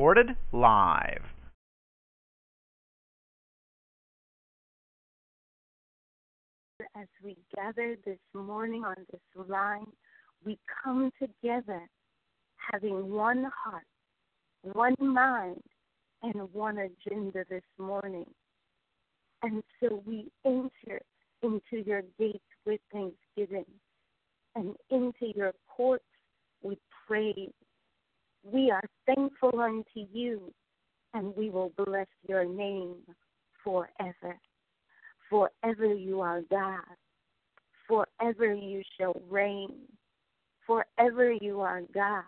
Recorded live. as we gather this morning on this line, we come together having one heart, one mind, and one agenda this morning. And so we enter into your gates with thanksgiving and into your courts with praise. We are thankful unto you, and we will bless your name forever. Forever you are God. Forever you shall reign. Forever you are God.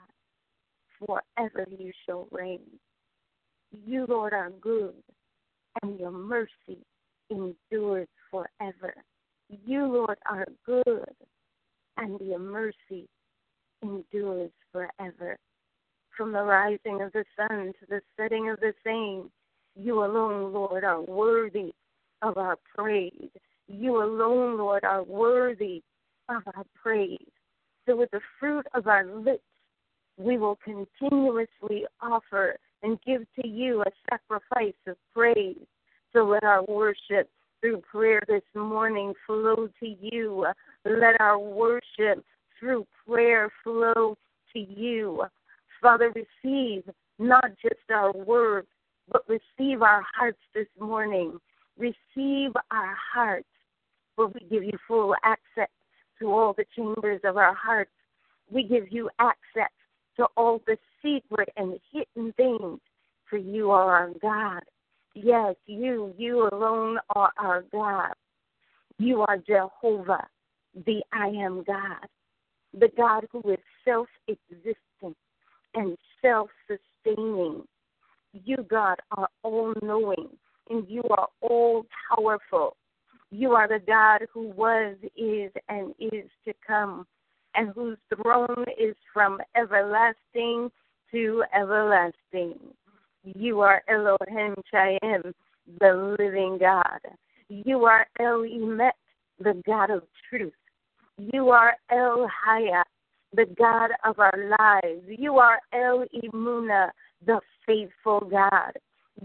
Forever you shall reign. You, Lord, are good, and your mercy endures forever. You, Lord, are good, and your mercy endures forever. From the rising of the sun to the setting of the same, you alone, Lord, are worthy of our praise. You alone, Lord, are worthy of our praise. So, with the fruit of our lips, we will continuously offer and give to you a sacrifice of praise. So, let our worship through prayer this morning flow to you. Let our worship through prayer flow to you. Father, receive not just our words, but receive our hearts this morning. Receive our hearts, for we give you full access to all the chambers of our hearts. We give you access to all the secret and hidden things, for you are our God. Yes, you, you alone are our God. You are Jehovah, the I am God, the God who is self existent and self sustaining. You, God, are all knowing and you are all powerful. You are the God who was, is, and is to come, and whose throne is from everlasting to everlasting. You are Elohim Chayim, the living God. You are El Emet, the God of truth. You are El Hayat, the God of our lives. You are El Imuna, the faithful God.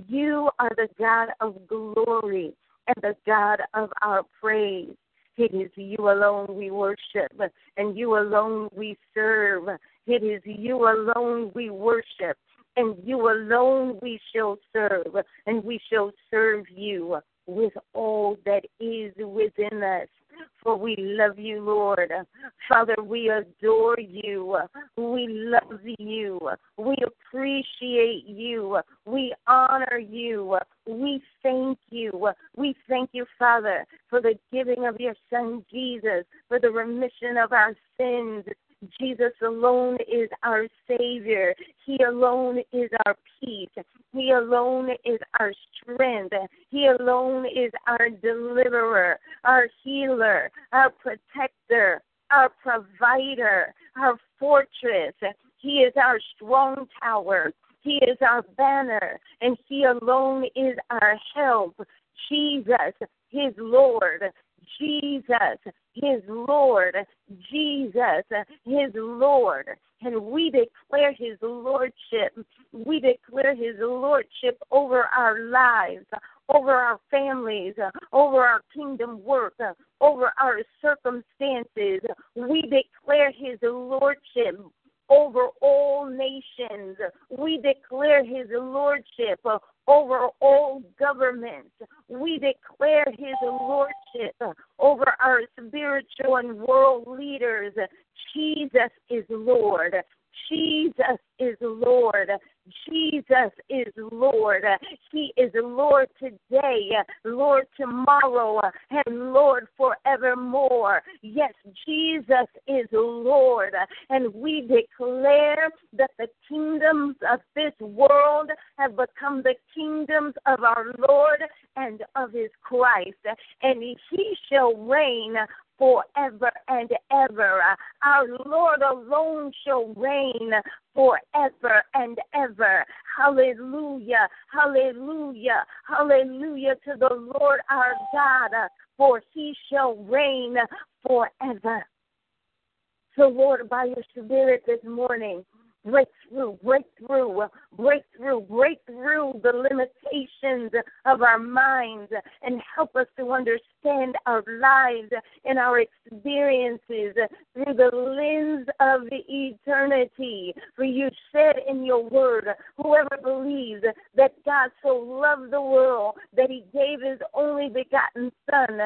You are the God of glory and the God of our praise. It is you alone we worship, and you alone we serve. It is you alone we worship, and you alone we shall serve, and we shall serve you with all that is within us for we love you, Lord. Father, we adore you. We love you. We appreciate you. We honor you. We thank you. We thank you, Father, for the giving of your Son, Jesus, for the remission of our sins. Jesus alone is our Savior. He alone is our peace. He alone is our strength. He alone is our deliverer, our healer, our protector, our provider, our fortress. He is our strong tower. He is our banner, and He alone is our help. Jesus, His Lord. Jesus, His Lord. Jesus, His Lord and we declare his lordship. We declare his lordship over our lives, over our families, over our kingdom work, over our circumstances. We declare his lordship over all nations. We declare his lordship over all governments. We declare his lordship over our spiritual and world leaders. Jesus is Lord. Jesus is Lord. Jesus is Lord. He is Lord today, Lord tomorrow, and Lord forevermore. Yes, Jesus is Lord. And we declare that the kingdoms of this world have become the kingdoms of our Lord and of his Christ. And he shall reign forever and ever. Our Lord alone shall reign forever and ever. Hallelujah, hallelujah, hallelujah to the Lord our God, for he shall reign forever. So, Lord, by your Spirit this morning, break through, break through, break through, break through the limitations of our minds and help us to understand our lives and our experiences through the lens of the eternity. For you said in your word, whoever believes that God so loved the world that he gave his only begotten Son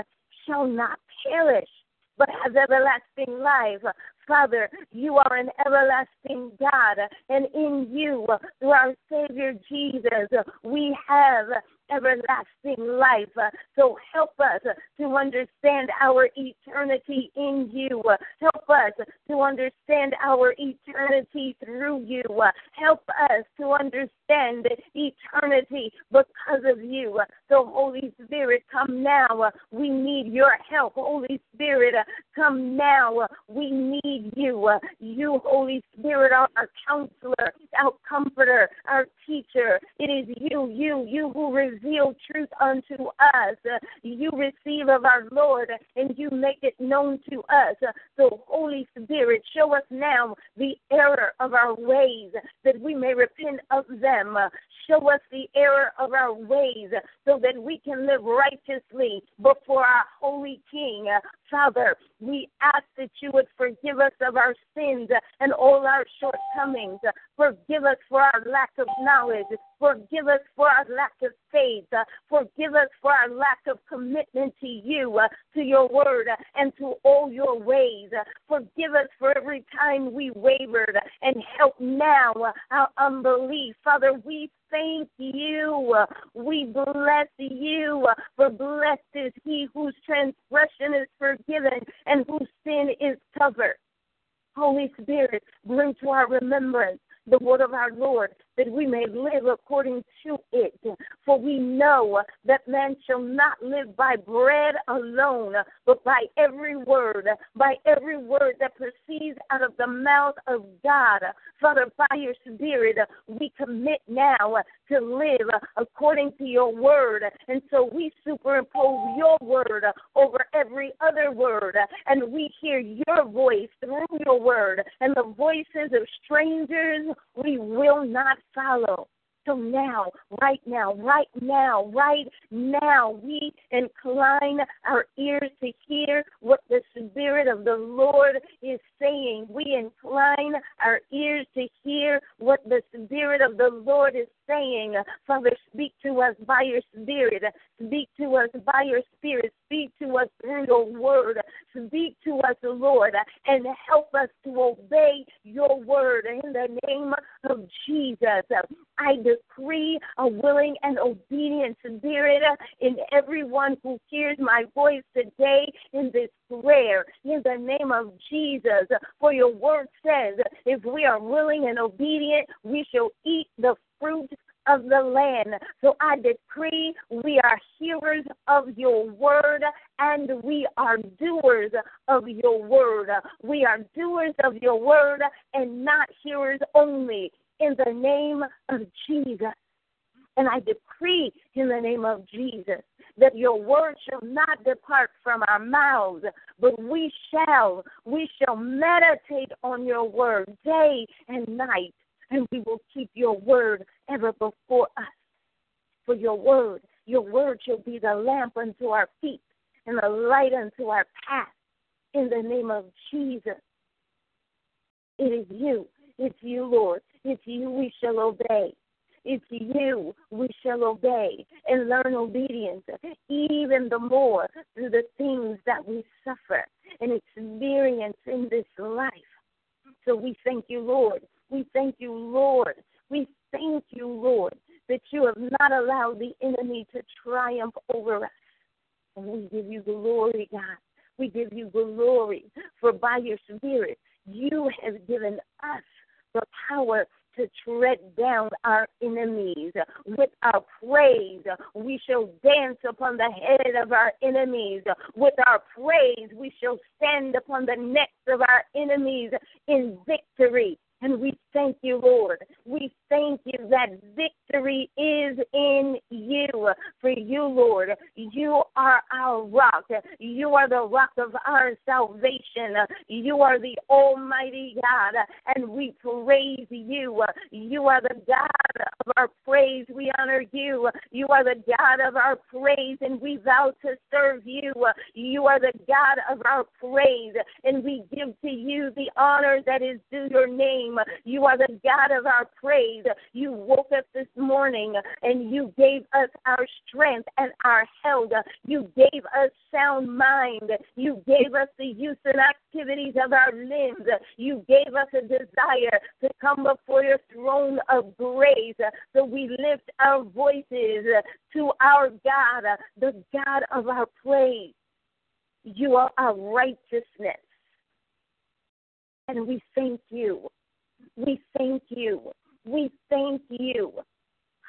shall not perish but have everlasting life. Father, you are an everlasting God, and in you, through our Savior Jesus, we have everlasting life. Uh, so help us to understand our eternity in you. Uh, help us to understand our eternity through you. Uh, help us to understand eternity because of you. So, Holy Spirit, come now. We need your help. Holy Spirit, come now. We need you. You, Holy Spirit, are our counselor, our comforter, our teacher. It is you, you, you who reveal truth unto us. You receive of our Lord and you make it known to us. So, Holy Spirit, show us now the error of our ways that we may repent of them. Show us the error of our ways so that we can live righteously before our holy King. Father, we ask that you would forgive us of our sins and all our shortcomings. Forgive us for our lack of knowledge. Forgive us for our lack of faith. Uh, forgive us for our lack of commitment to you, uh, to your word, uh, and to all your ways. Forgive us for every time we wavered and help now our unbelief. Father, we thank you. We bless you. For blessed is he whose transgression is forgiven and whose sin is covered. Holy Spirit, bring to our remembrance the word of our Lord that we may live according to it. For we know that man shall not live by bread alone, but by every word, by every word that proceeds out of the mouth of God. Father, by your Spirit, we commit now to live according to your word. And so we superimpose your word over every other word, and we hear your voice through your word. And the voices of strangers we will not follow. So now, right now, right now, right now, we incline our ears to hear what the Spirit of the Lord is saying. We incline our ears to hear what the Spirit of the Lord is saying. Father, speak to us by your Spirit. Speak to us by your Spirit. Speak to us through your word. Speak to us, Lord, and help us to obey your word in the name of Jesus. I decree a willing and obedient spirit in everyone who hears my voice today in this prayer in the name of Jesus. For your word says, if we are willing and obedient, we shall eat the fruit of the land. So I decree we are hearers of your word and we are doers of your word. We are doers of your word and not hearers only in the name of Jesus. And I decree in the name of Jesus that your word shall not depart from our mouths, but we shall, we shall meditate on your word day and night, and we will keep your word ever before us. For your word, your word shall be the lamp unto our feet and the light unto our path. In the name of Jesus. It is you. It's you, Lord. It's you we shall obey. It's you we shall obey and learn obedience even the more through the things that we suffer and experience in this life. So we thank you, Lord. We thank you, Lord. We thank you, Lord, that you have not allowed the enemy to triumph over us. And we give you glory, God. We give you glory, for by your Spirit, you have given us the power to tread down our enemies. With our praise, we shall dance upon the head of our enemies. With our praise, we shall stand upon the necks of our enemies in victory. And we thank you, Lord. We thank you that victory is in you. For you, Lord, you are our rock. You are the rock of our salvation. You are the Almighty God, and we praise you. You are the God of our praise. We honor you. You are the God of our praise, and we vow to serve you. You are the God of our praise, and we give to you the honor that is due your name name. You are the God of our praise. You woke us this morning and you gave us our strength and our health. You gave us sound mind. You gave us the use and activities of our limbs. You gave us a desire to come before your throne of grace. So we lift our voices to our God, the God of our praise. You are our righteousness. And we thank you. We thank you. We thank you.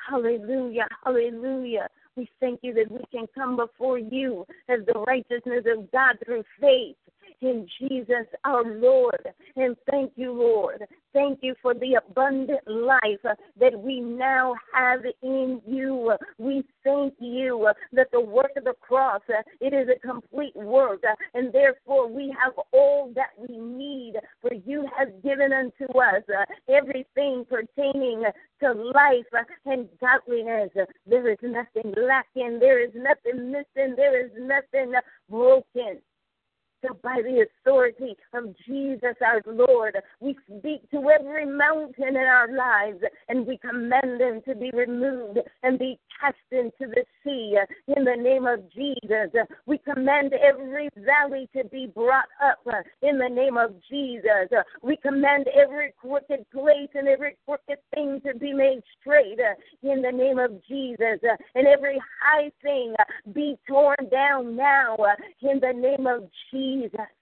Hallelujah. Hallelujah. We thank you that we can come before you as the righteousness of God through faith in Jesus our Lord. And thank you, Lord. Thank you for the abundant life that we now have in you. We thank you that the work of the cross, it is a complete work, and therefore we have all that we need. For you have given unto us everything pertaining to life and godliness. There is nothing lacking, there is nothing missing, there is nothing broken. So, by the authority of Jesus our Lord, we speak to every mountain in our lives and we command them to be removed and be cast into the sea in the name of Jesus. We command every valley to be brought up in the name of Jesus. We command every crooked place and every crooked thing to be made straight in the name of Jesus. And every high thing be torn down now in the name of Jesus. Jesus.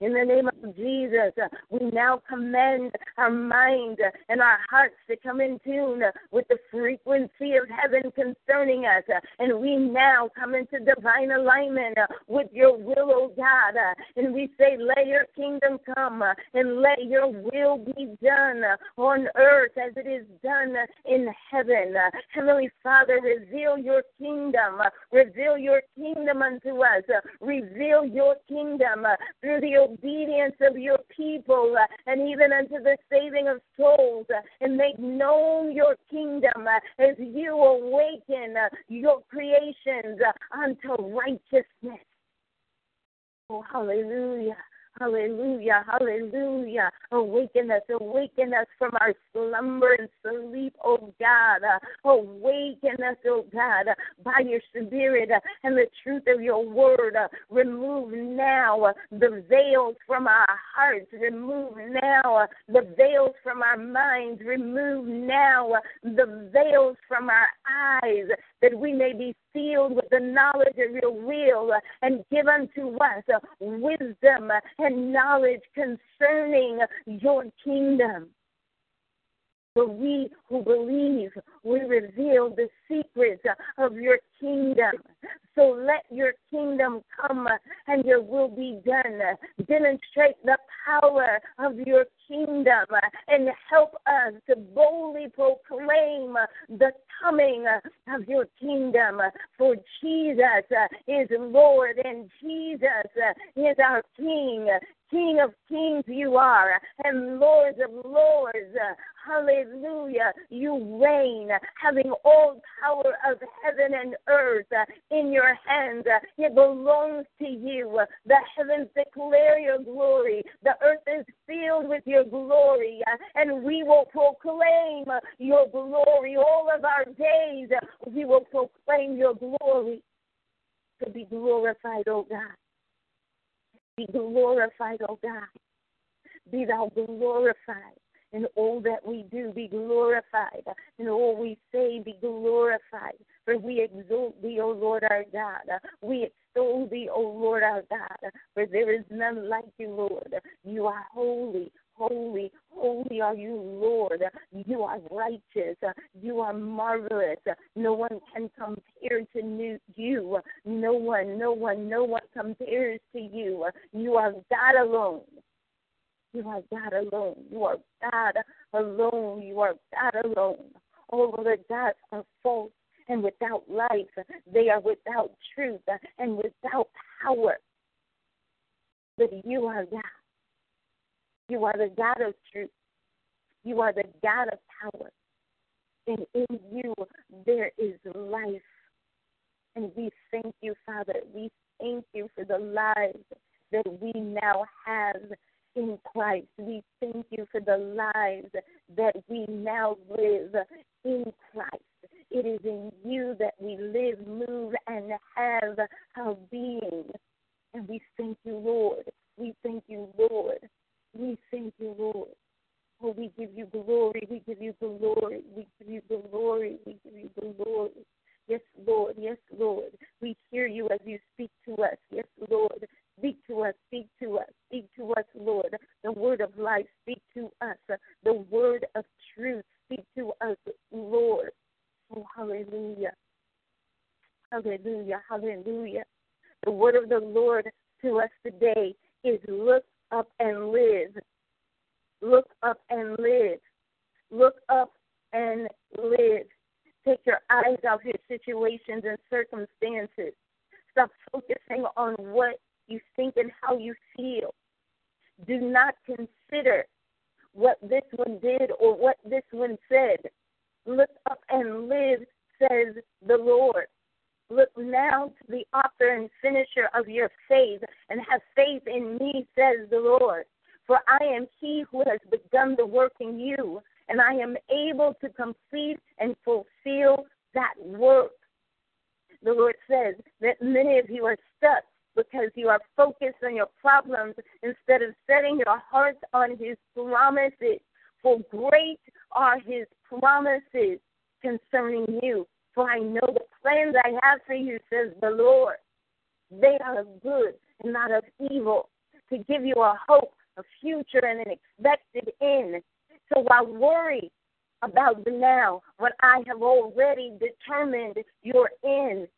In the name of Jesus, uh, we now command our mind and our hearts to come in tune with the frequency of heaven concerning us. Uh, and we now come into divine alignment uh, with your will, O God. And we say, let your kingdom come and let your will be done on earth as it is done in heaven. Heavenly Father, reveal your kingdom. Reveal your kingdom unto us. Reveal your kingdom through the obedience of your people uh, and even unto the saving of souls uh, and make known your kingdom uh, as you awaken your creations unto righteousness. Oh, hallelujah. Hallelujah, hallelujah. Awaken us, awaken us from our slumber and sleep, oh God. Awaken us, oh God, by your spirit and the truth of your word. Remove now the veils from our hearts. Remove now the veils from our minds. Remove now the veils from our eyes that we may be filled with the knowledge of your will and give unto us wisdom and knowledge concerning your kingdom. For we who believe, we reveal the secrets of your kingdom. So let your kingdom come and your will be done. Demonstrate the power of your kingdom and help us to boldly proclaim the coming of your kingdom. For Jesus is Lord and Jesus is our King. King of kings you are, and Lords of lords. Hallelujah. You reign, Uh, having all power of heaven and earth uh, in your hands. Uh, it belongs to you. The heavens declare your glory. The earth is filled with your glory, and we will proclaim your glory all of our days. We will proclaim your glory to be glorified, O oh God. Be glorified, O oh God. Be thou glorified In all that we do, be glorified. In all we say, be glorified. For we exalt thee, O Lord our God. We extol thee, O Lord our God. For there is none like you, Lord. You are holy, holy, holy are you, Lord. You are righteous. You are marvelous. No one can compare to you. No one, no one, no one compares to you. You are God alone. You are God alone. You are God alone. You are God alone. Oh, All other gods are false and without life. They are without truth and without power. But you are God. You are the God of truth. You are the God of power. And in you there is life. And we thank you, Father. We thank you for the lives that we now have in Christ. We thank you for the lives that we now live in Christ. It is in you that we live, move, and have our being. And we thank you, Lord. We thank you, Lord. We thank you, Lord. Oh, we give you glory. We give you glory. We give you glory. We give you glory. Yes, Lord. Yes, Lord. We hear you as you speak to us. Yes, Lord. Speak to us, speak to us, speak to us, Lord. The word of life, speak to us. The word of truth, speak to us, Lord. Oh, hallelujah. Hallelujah. Hallelujah. The word of the Lord to us today is look up and live. Look up and live. Look up and live. Take your eyes off your situations and circumstances. Stop focusing on what you think and how you feel. Do not consider what this one did or what this one said. Look up and live, says the Lord. Look now to the author and finisher of your faith and have faith in me, says the Lord. For I am he who has begun the work in you, and I am able to complete and fulfill that work. The Lord says that many of you are stuck because you are focused on your problems instead of setting your hearts on His promises. For great are His promises concerning you. For I know the plans I have for you, says the Lord. They are of good and not of evil, to give you a hope, a future, and an expected end. So while worry about the now, when I have already determined your end,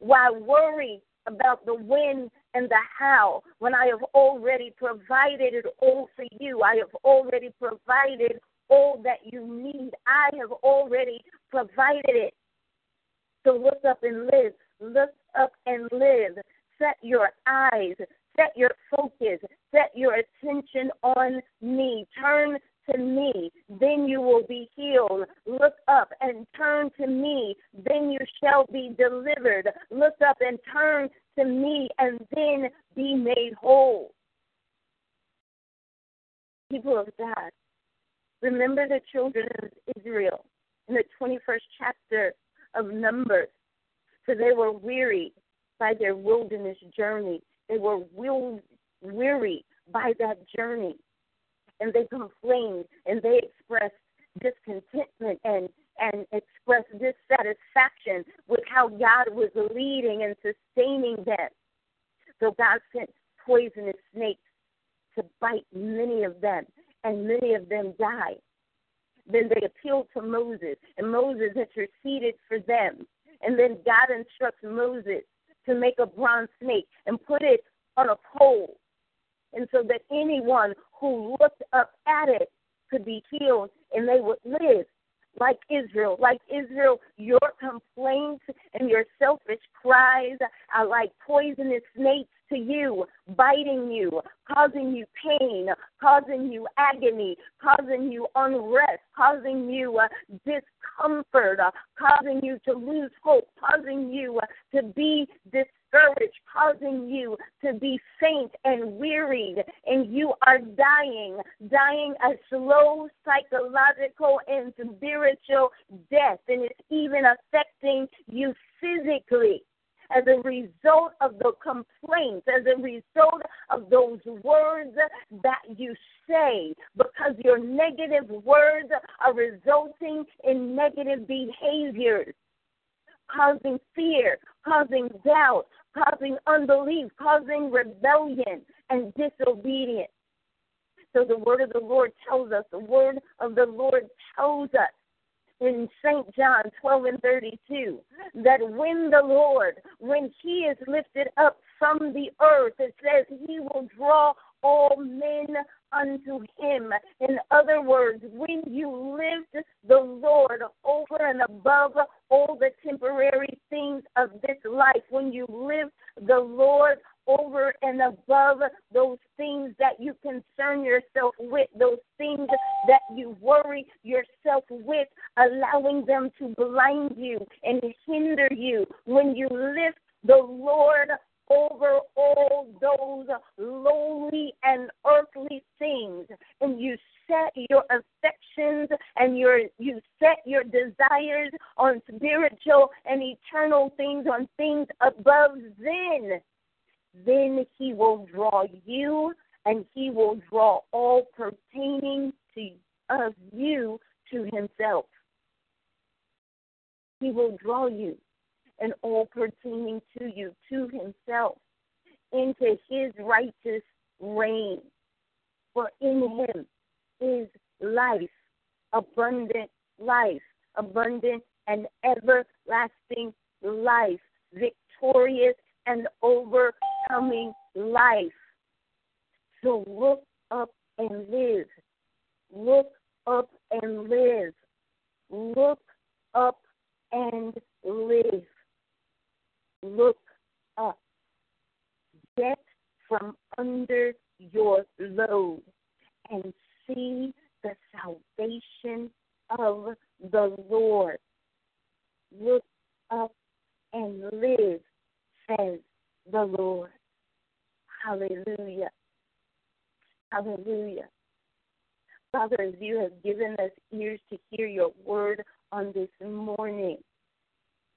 why worry about the when and the how when I have already provided it all for you. I have already provided all that you need. I have already provided it. So look up and live. Look up and live. Set your eyes, set your focus, set your attention on me. Turn to me, then you will be healed. Look up and turn to me, then you shall be delivered. Look up and turn to me, and then be made whole. People of God, remember the children of Israel in the 21st chapter of Numbers, for they were wearied by their wilderness journey. They were weary by that journey and they complained and they expressed discontentment and and expressed dissatisfaction with how God was leading and sustaining them. So God sent poisonous snakes to bite many of them, and many of them died. Then they appealed to Moses, and Moses interceded for them. And then God instructs Moses to make a bronze snake and put it on a pole and so that anyone who looked up at it could be healed and they would live like Israel. Like Israel, your complaints and your selfish cries are like poisonous snakes to you, biting you, causing you pain, causing you agony, causing you unrest, causing you uh, discomfort, uh, causing you to lose hope, causing you uh, to be dis- discouraged, causing you to be faint and wearied, and you are dying, dying a slow psychological and spiritual death, and it's even affecting you physically. as a result of the complaints, as a result of those words that you say, because your negative words are resulting in negative behaviors, causing fear, causing doubt, causing unbelief, causing rebellion and disobedience. So the word of the Lord tells us, the word of the Lord tells us in St. John 12 and 32 that when the Lord, when he is lifted up from the earth, it says he will draw all men unto him. In other words, when you lift the Lord over and above all the temporary things of this life, when you lift the Lord over and above those things that you concern yourself with, those things that you worry yourself with, allowing them to blind you and hinder you. When you lift the Lord over all those lowly and earthly things, and you set your affections and your you set your desires on spiritual and eternal things, on things above, then then he will draw you and he will draw all pertaining to of you to himself. He will draw you and all pertaining to you to himself into his righteous reign. For in him is life, abundant life, abundant and everlasting life, victorious and overcoming life. So look up and live. Look up and live. Look up and live. Look up. Get from under your load and see the salvation of the Lord. Look up and live says the Lord. Hallelujah. Hallelujah. Father, as you have given us ears to hear your word on this morning,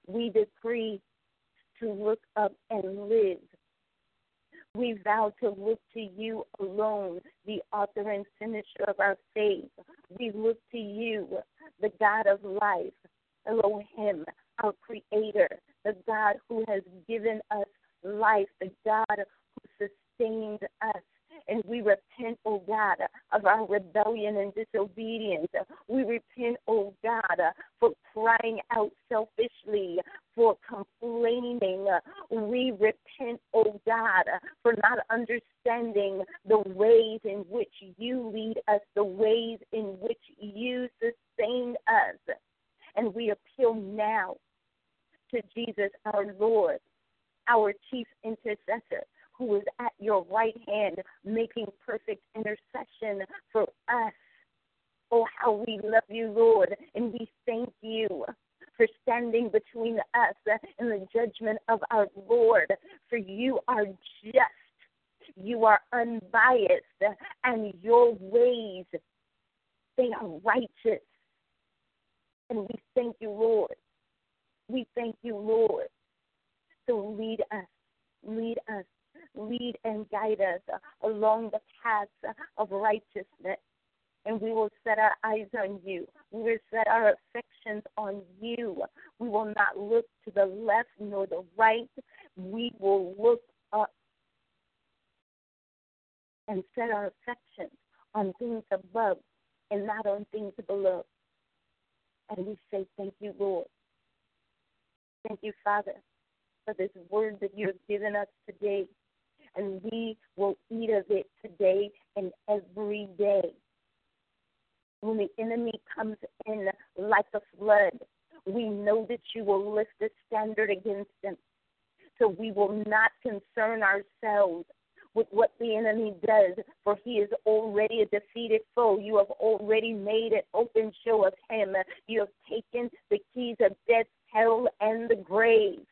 we decree to look up and live. We vow to look to you alone, the author and finisher of our faith. We look to you, the God of life, Elohim, our creator, the God who has given us life, the God who sustains us. And we repent, O oh God, of our rebellion and disobedience. We repent, O oh God, for crying out selfishly, for complaining. We repent, O oh God, for not understanding the ways in which you lead us, the ways in which you sustain us. And we appeal now to Jesus, our Lord, our chief intercessor, who is at your right hand, making perfect intercession for us. Oh, how we love you, Lord, and we thank you for standing between us and the judgment of our Lord. For you are just, you are unbiased, and your ways, they are righteous. And we thank you, Lord, we thank you, Lord. So lead us, lead us, lead and guide us along the paths of righteousness. And we will set our eyes on you. We will set our affections on you. We will not look to the left nor the right. We will look up and set our affections on things above and not on things below. And we say, Thank you, Lord. Thank you, Father, for this word that you have given us today. And we will eat of it today and every day. When the enemy comes in like a flood, we know that you will lift a standard against him. So we will not concern ourselves with what the enemy does, for he is already a defeated foe. You have already made an open show of him. You have taken the keys of death, hell, and the grave.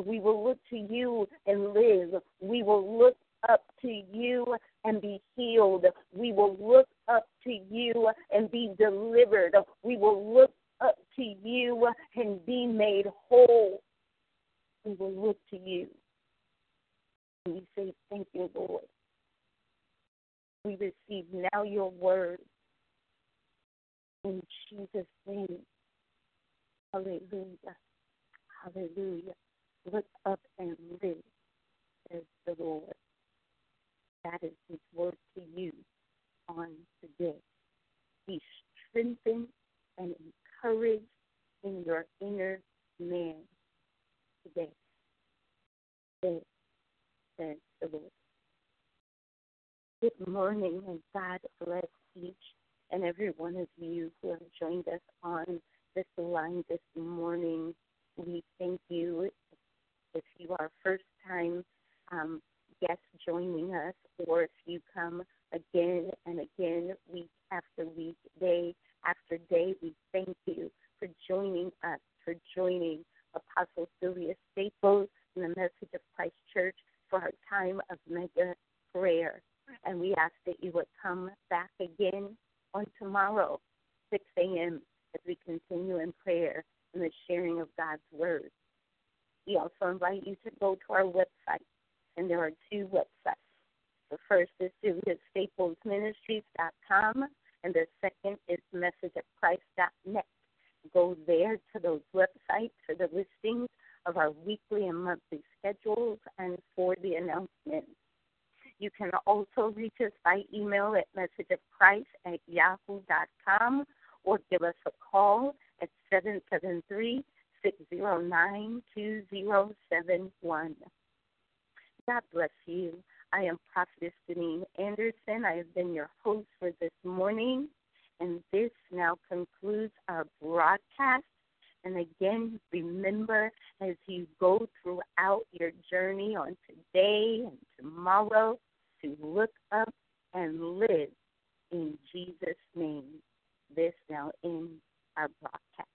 We will look to you and live. We will look up to you and be healed. We will look up to you and be delivered. We will look up to you and be made whole. we will look to you. And we say, Thank you, Lord. We receive now your word in Jesus' name. Hallelujah. Hallelujah. Look up and live, says the Lord. That is his word to you on today. Be strengthened and encouraged in your inner man today. Today, says the Lord. Good morning, and God bless each and every one of you who have joined us on this line this morning. We thank you if you are first time um, guest joining us, or if you come again and again, week after week, day after day, we thank you for joining us, for joining Apostle Sylvia Staples and the Message of Christ Church for our time of mega prayer. And we ask that you would come back again on tomorrow, 6 a.m., as we continue in prayer and the sharing of God's Word. We also invite you to go to our website, and there are two websites. The first is SylviaStaplesMinistries.com, and the second is MessageOfChrist.net. Go there to those websites for the listings of our weekly and monthly schedules and for the announcements. You can also reach us by email at messageofchrist at yahoo.com or give us a call at 773 609 2071. God bless you. I am Prophetess Deneen Anderson. I have been your host for this morning, and this now concludes our broadcast. And again, remember as you go throughout your journey on today and tomorrow to look up and live in Jesus' name. This now ends our broadcast.